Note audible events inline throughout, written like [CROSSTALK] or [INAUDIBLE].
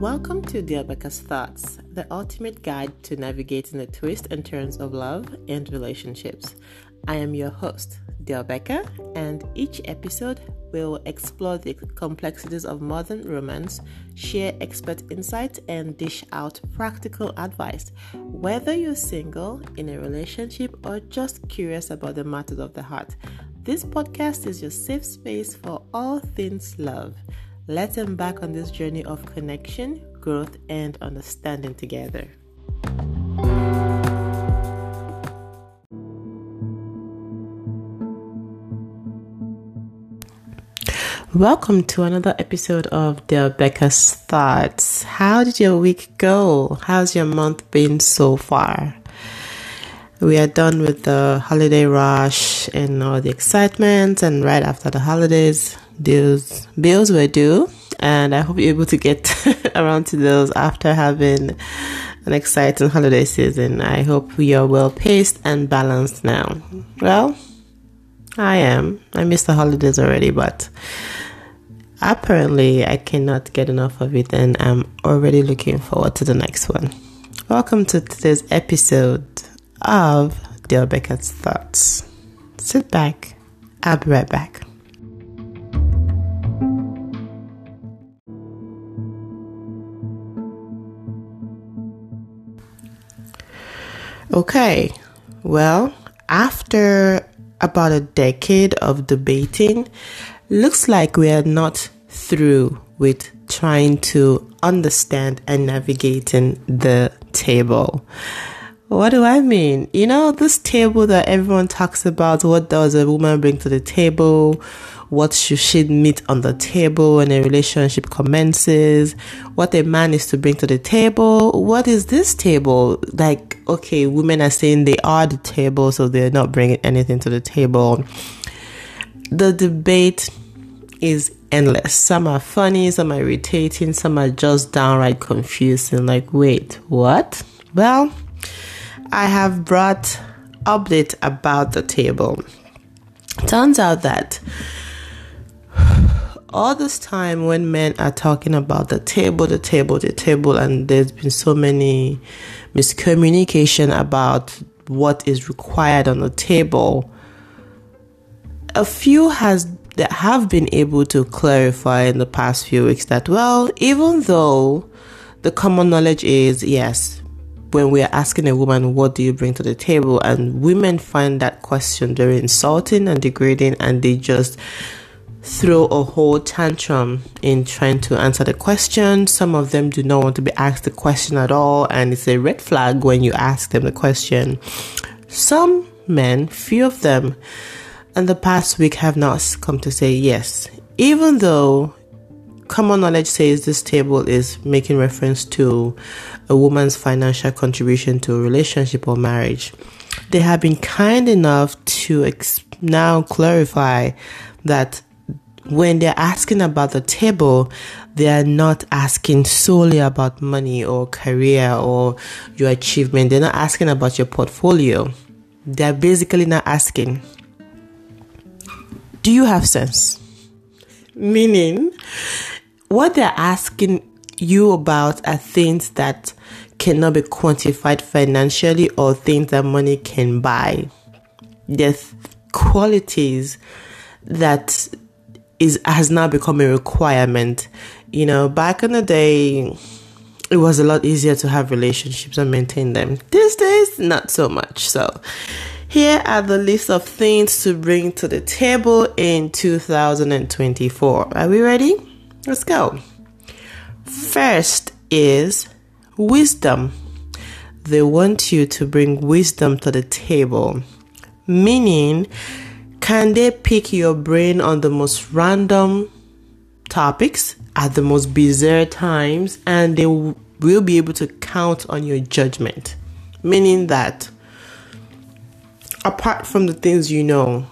Welcome to Dior Becca's Thoughts, the ultimate guide to navigating the twists and turns of love and relationships. I am your host, Dior Becca, and each episode will explore the complexities of modern romance, share expert insight, and dish out practical advice. Whether you're single, in a relationship, or just curious about the matters of the heart, this podcast is your safe space for all things love. Let's embark on this journey of connection, growth, and understanding together. Welcome to another episode of the Becca's Thoughts. How did your week go? How's your month been so far? We are done with the holiday rush and all the excitement, and right after the holidays, those bills were due. And I hope you're able to get [LAUGHS] around to those after having an exciting holiday season. I hope you're well paced and balanced now. Well, I am. I missed the holidays already, but apparently I cannot get enough of it and I'm already looking forward to the next one. Welcome to today's episode of Del Beckett's Thoughts. Sit back, I'll be right back. Okay, well, after about a decade of debating, looks like we are not through with trying to understand and navigating the table. What do I mean? You know, this table that everyone talks about, what does a woman bring to the table? What should meet on the table when a relationship commences? What a man is to bring to the table? What is this table? Like, okay, women are saying they are the table, so they're not bringing anything to the table. The debate is endless. Some are funny, some are irritating, some are just downright confusing. Like, wait, what? Well, I have brought update about the table. Turns out that all this time when men are talking about the table, the table, the table, and there's been so many miscommunication about what is required on the table, a few has that have been able to clarify in the past few weeks that well, even though the common knowledge is yes, when we are asking a woman, what do you bring to the table? And women find that question very insulting and degrading, and they just throw a whole tantrum in trying to answer the question. Some of them do not want to be asked the question at all, and it's a red flag when you ask them the question. Some men, few of them, in the past week have not come to say yes, even though common knowledge says this table is making reference to a woman's financial contribution to a relationship or marriage. They have been kind enough to ex- now clarify that when they're asking about the table, they are not asking solely about money or career or your achievement. They're not asking about your portfolio. They're basically not asking, Do you have sense? Meaning, what they're asking you about are things that cannot be quantified financially or things that money can buy. There's qualities that is has now become a requirement. You know, back in the day, it was a lot easier to have relationships and maintain them. These days, not so much. So, here are the list of things to bring to the table in 2024. Are we ready? Let's go. First is wisdom. They want you to bring wisdom to the table, meaning can they pick your brain on the most random topics at the most bizarre times and they will be able to count on your judgment? Meaning that apart from the things you know,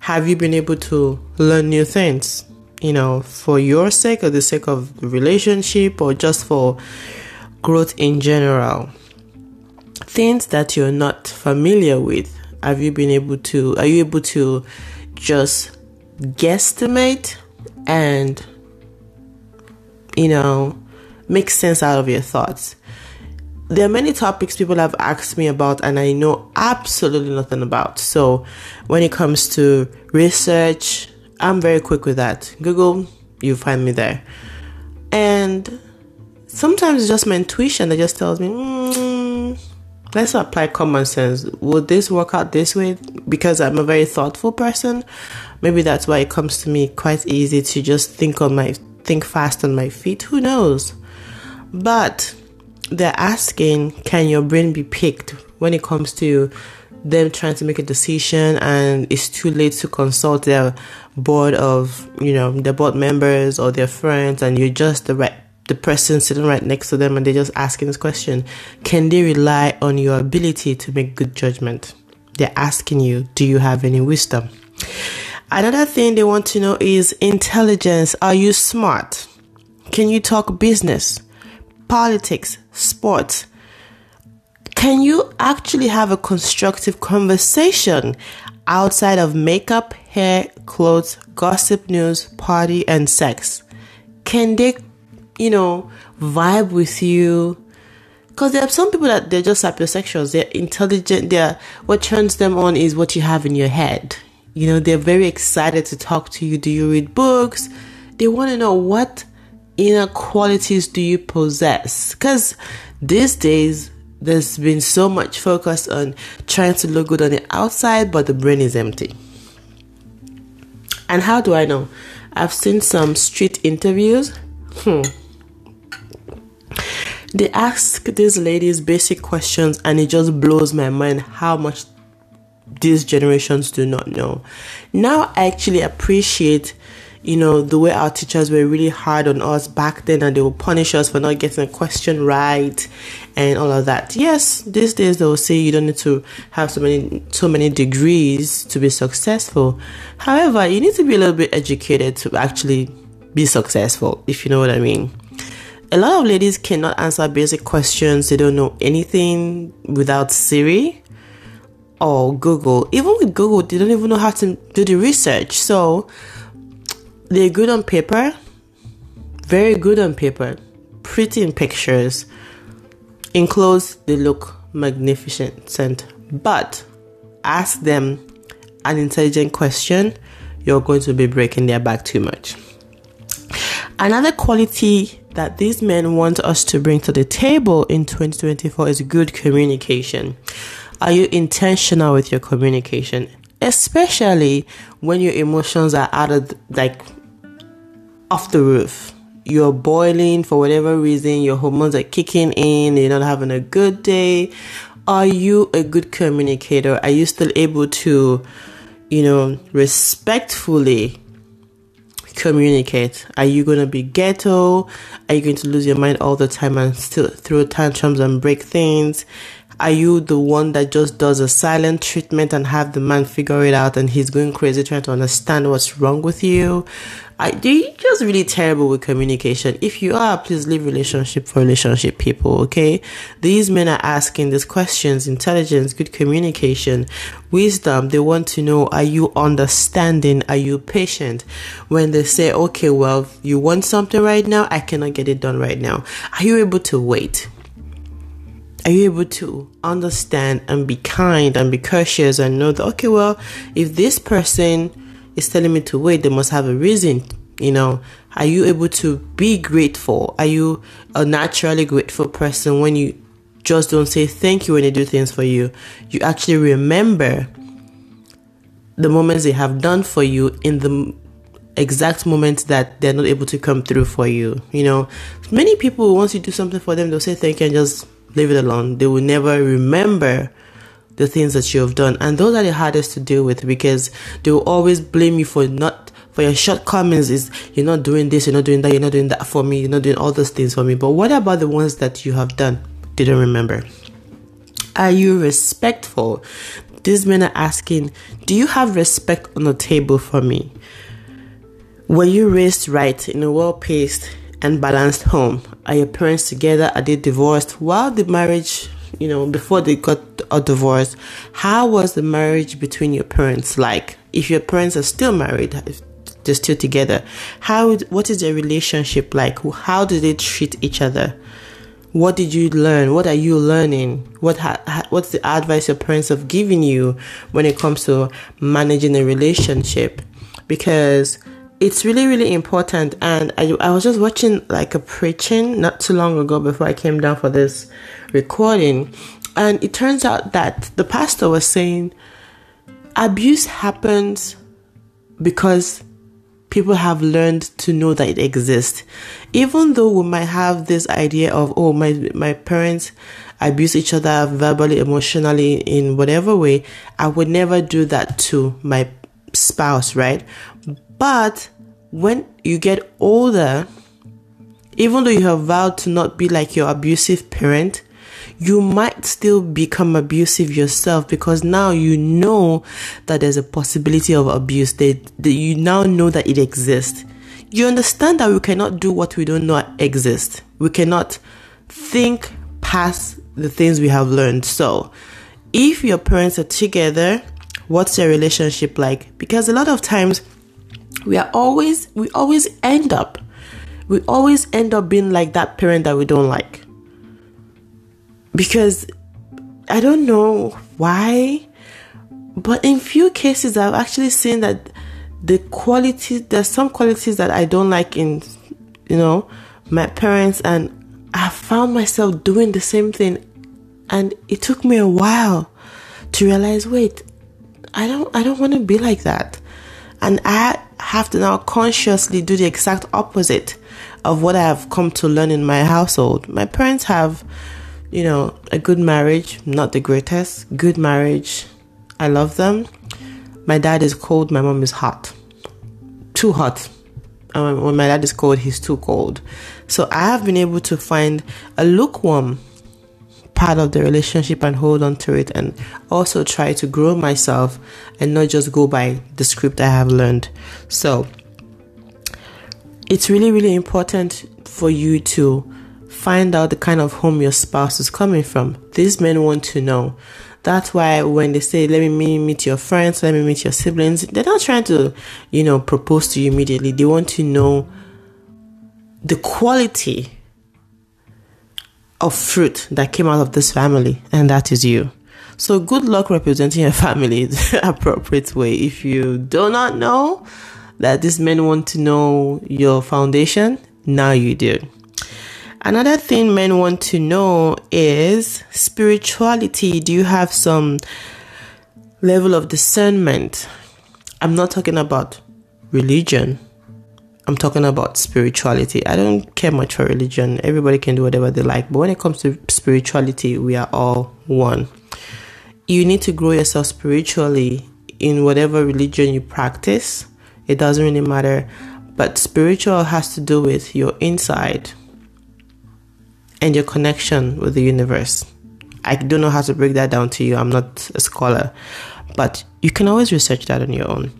have you been able to learn new things? You know, for your sake or the sake of the relationship or just for growth in general. Things that you're not familiar with have you been able to are you able to just guesstimate and you know make sense out of your thoughts. There are many topics people have asked me about, and I know absolutely nothing about. So, when it comes to research, I'm very quick with that. Google, you find me there. And sometimes it's just my intuition that just tells me, mm, let's apply common sense. Would this work out this way? Because I'm a very thoughtful person. Maybe that's why it comes to me quite easy to just think on my think fast on my feet. Who knows? But they're asking, can your brain be picked when it comes to them trying to make a decision and it's too late to consult their board of, you know, their board members or their friends and you're just the right the person sitting right next to them and they're just asking this question. Can they rely on your ability to make good judgment? They're asking you do you have any wisdom? Another thing they want to know is intelligence. Are you smart? Can you talk business politics sports? Can you actually have a constructive conversation outside of makeup hair clothes gossip news party and sex? Can they you know, vibe with you. Because there are some people that they're just sapiosexuals. They're intelligent. They're what turns them on is what you have in your head. You know, they're very excited to talk to you. Do you read books? They want to know what inner qualities do you possess? Because these days there's been so much focus on trying to look good on the outside, but the brain is empty. And how do I know? I've seen some street interviews. Hmm. They ask these ladies basic questions, and it just blows my mind how much these generations do not know. Now, I actually appreciate, you know, the way our teachers were really hard on us back then, and they will punish us for not getting a question right and all of that. Yes, these days they will say you don't need to have so many so many degrees to be successful. However, you need to be a little bit educated to actually be successful, if you know what I mean a lot of ladies cannot answer basic questions. They don't know anything without Siri or Google. Even with Google, they don't even know how to do the research. So they're good on paper, very good on paper, pretty in pictures. In clothes, they look magnificent. But ask them an intelligent question, you're going to be breaking their back too much. Another quality that these men want us to bring to the table in 2024 is good communication. Are you intentional with your communication? Especially when your emotions are out of like off the roof. You're boiling for whatever reason, your hormones are kicking in, you're not having a good day. Are you a good communicator? Are you still able to, you know, respectfully communicate. Are you going to be ghetto? Are you going to lose your mind all the time and still throw tantrums and break things? Are you the one that just does a silent treatment and have the man figure it out and he's going crazy trying to understand what's wrong with you? I do you just really terrible with communication. If you are, please leave relationship for relationship people, okay? These men are asking these questions, intelligence, good communication, wisdom. They want to know are you understanding? Are you patient? When they say, okay, well, you want something right now, I cannot get it done right now. Are you able to wait? Are you able to understand and be kind and be courteous and know that, okay, well, if this person is telling me to wait, they must have a reason. You know, are you able to be grateful? Are you a naturally grateful person when you just don't say thank you when they do things for you? You actually remember the moments they have done for you in the exact moment that they're not able to come through for you. You know, many people, once you do something for them, they'll say thank you and just leave it alone. They will never remember the things that you have done. And those are the hardest to deal with because they will always blame you for not for your shortcomings is you're not doing this, you're not doing that, you're not doing that for me, you're not doing all those things for me. But what about the ones that you have done? Didn't remember. Are you respectful? These men are asking, do you have respect on the table for me? Were you raised right in a well paced and balanced home? Are your parents together? Are they divorced? While the marriage you know, before they got a divorce, how was the marriage between your parents like? If your parents are still married, they're still together. How what is their relationship like? How do they treat each other? What did you learn? What are you learning? What ha- what's the advice your parents have given you when it comes to managing a relationship? Because it's really really important and I, I was just watching like a preaching not too long ago before i came down for this recording and it turns out that the pastor was saying abuse happens because people have learned to know that it exists. Even though we might have this idea of, oh, my, my parents abuse each other verbally, emotionally, in whatever way, I would never do that to my spouse, right? But when you get older, even though you have vowed to not be like your abusive parent, you might still become abusive yourself because now you know that there's a possibility of abuse. That, that you now know that it exists. You understand that we cannot do what we don't know exists we cannot think past the things we have learned. So if your parents are together what's their relationship like? Because a lot of times we are always we always end up we always end up being like that parent that we don't like because I don't know why, but in few cases I've actually seen that the quality there's some qualities that I don't like in you know my parents and I found myself doing the same thing and it took me a while to realize wait I don't I don't want to be like that. And I have to now consciously do the exact opposite of what I have come to learn in my household. My parents have you know, a good marriage, not the greatest, good marriage. I love them. My dad is cold, my mom is hot. Too hot. And when my dad is cold, he's too cold. So I have been able to find a lukewarm part of the relationship and hold on to it and also try to grow myself and not just go by the script I have learned. So it's really, really important for you to Find out the kind of home your spouse is coming from. These men want to know. That's why when they say, let me meet your friends, let me meet your siblings, they're not trying to, you know, propose to you immediately. They want to know the quality of fruit that came out of this family, and that is you. So good luck representing your [LAUGHS] family the appropriate way. If you do not know that these men want to know your foundation, now you do. Another thing men want to know is spirituality. Do you have some level of discernment? I'm not talking about religion. I'm talking about spirituality. I don't care much for religion. Everybody can do whatever they like. But when it comes to spirituality, we are all one. You need to grow yourself spiritually in whatever religion you practice. It doesn't really matter. But spiritual has to do with your inside and your connection with the universe. I don't know how to break that down to you. I'm not a scholar, but you can always research that on your own.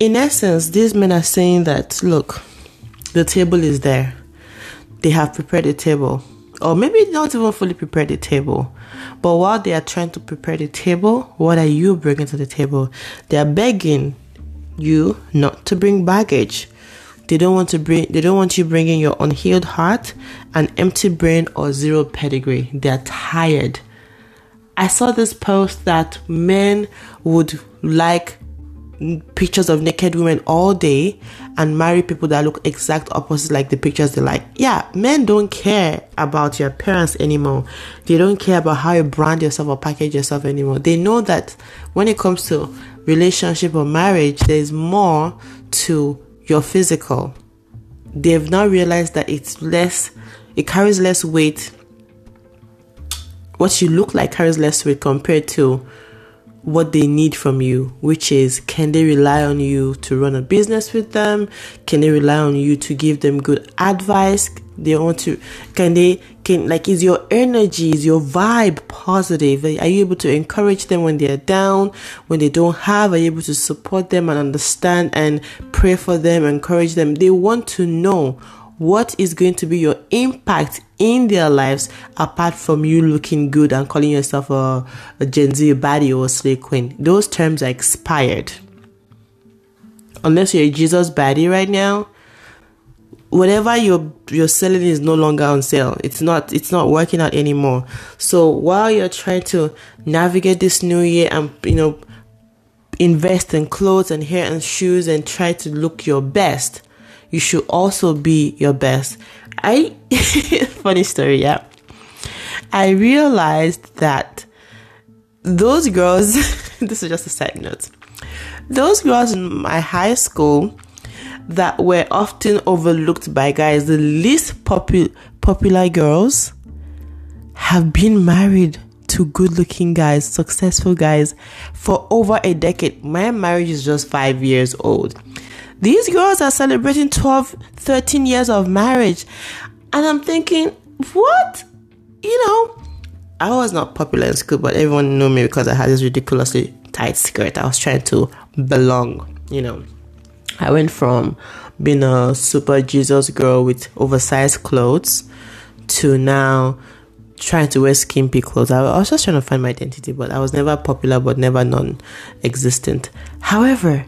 In essence, these men are saying that look, the table is there. They have prepared the table, or maybe not even fully prepared the table. But while they are trying to prepare the table, what are you bringing to the table? They are begging you not to bring baggage. They don't want to bring they don't want you bringing your unhealed heart, an empty brain or zero pedigree. They're tired. I saw this post that men would like pictures of naked women all day and marry people that look exact opposite like the pictures they like. Yeah, men don't care about your appearance anymore. They don't care about how you brand yourself or package yourself anymore. They know that when it comes to relationship or marriage, there's more to your physical. They've now realized that it's less, it carries less weight. What you look like carries less weight compared to what they need from you, which is can they rely on you to run a business with them? Can they rely on you to give them good advice? They want to, can they, can, like, is your energy, is your vibe positive? Are you able to encourage them when they're down, when they don't have? Are you able to support them and understand and pray for them, encourage them? They want to know what is going to be your impact in their lives apart from you looking good and calling yourself a, a Gen Z baddie or a slay queen. Those terms are expired. unless you're a Jesus baddie right now, whatever you're you're selling is no longer on sale. It's not it's not working out anymore. So while you're trying to navigate this new year and you know invest in clothes and hair and shoes and try to look your best, you should also be your best. I [LAUGHS] funny story, yeah. I realized that those girls [LAUGHS] this is just a side note. Those girls in my high school that were often overlooked by guys, the least popu- popular girls, have been married to good looking guys, successful guys for over a decade. My marriage is just five years old. These girls are celebrating 12, 13 years of marriage. And I'm thinking, what? You know, I was not popular in school, but everyone knew me because I had this ridiculously tight skirt. I was trying to belong, you know. I went from being a super Jesus girl with oversized clothes to now trying to wear skimpy clothes. I was just trying to find my identity, but I was never popular, but never non existent. However,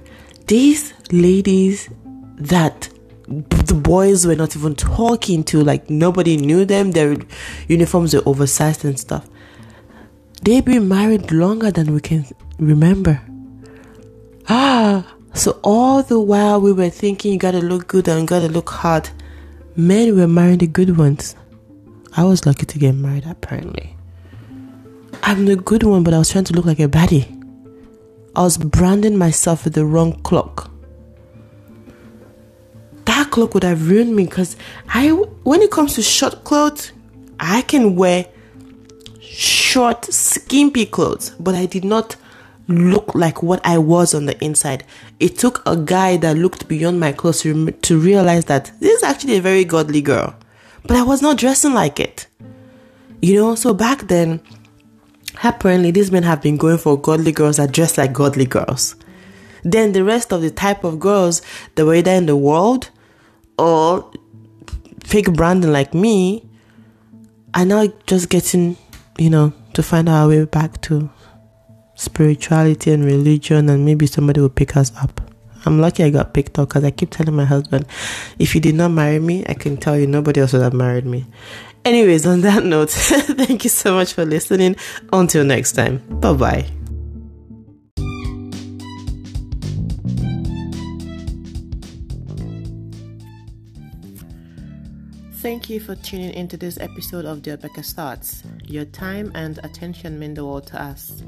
these ladies that the boys were not even talking to, like nobody knew them, their uniforms were oversized and stuff. They've been married longer than we can remember. Ah, so all the while we were thinking you gotta look good and gotta look hot, men were marrying the good ones. I was lucky to get married apparently. I'm the good one, but I was trying to look like a baddie. I was branding myself with the wrong clock. That clock would have ruined me because I, when it comes to short clothes, I can wear short, skimpy clothes, but I did not look like what I was on the inside. It took a guy that looked beyond my clothes to, to realize that this is actually a very godly girl. But I was not dressing like it. You know, so back then, apparently these men have been going for godly girls that dress like godly girls. Then the rest of the type of girls that were either in the world or fake branding like me are now just getting, you know, to find our way back to spirituality and religion, and maybe somebody will pick us up. I'm lucky I got picked up because I keep telling my husband, if you did not marry me, I can tell you nobody else would have married me. Anyways, on that note, [LAUGHS] thank you so much for listening. Until next time, bye bye. Thank you for tuning into this episode of The Becca Thoughts. Your time and attention mean the world to us.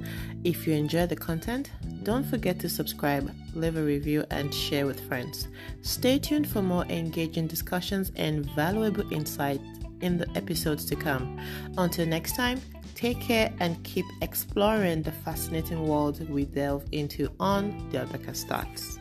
If you enjoy the content, don't forget to subscribe, leave a review, and share with friends. Stay tuned for more engaging discussions and valuable insights in the episodes to come. Until next time, take care and keep exploring the fascinating world we delve into on The Becca Thoughts.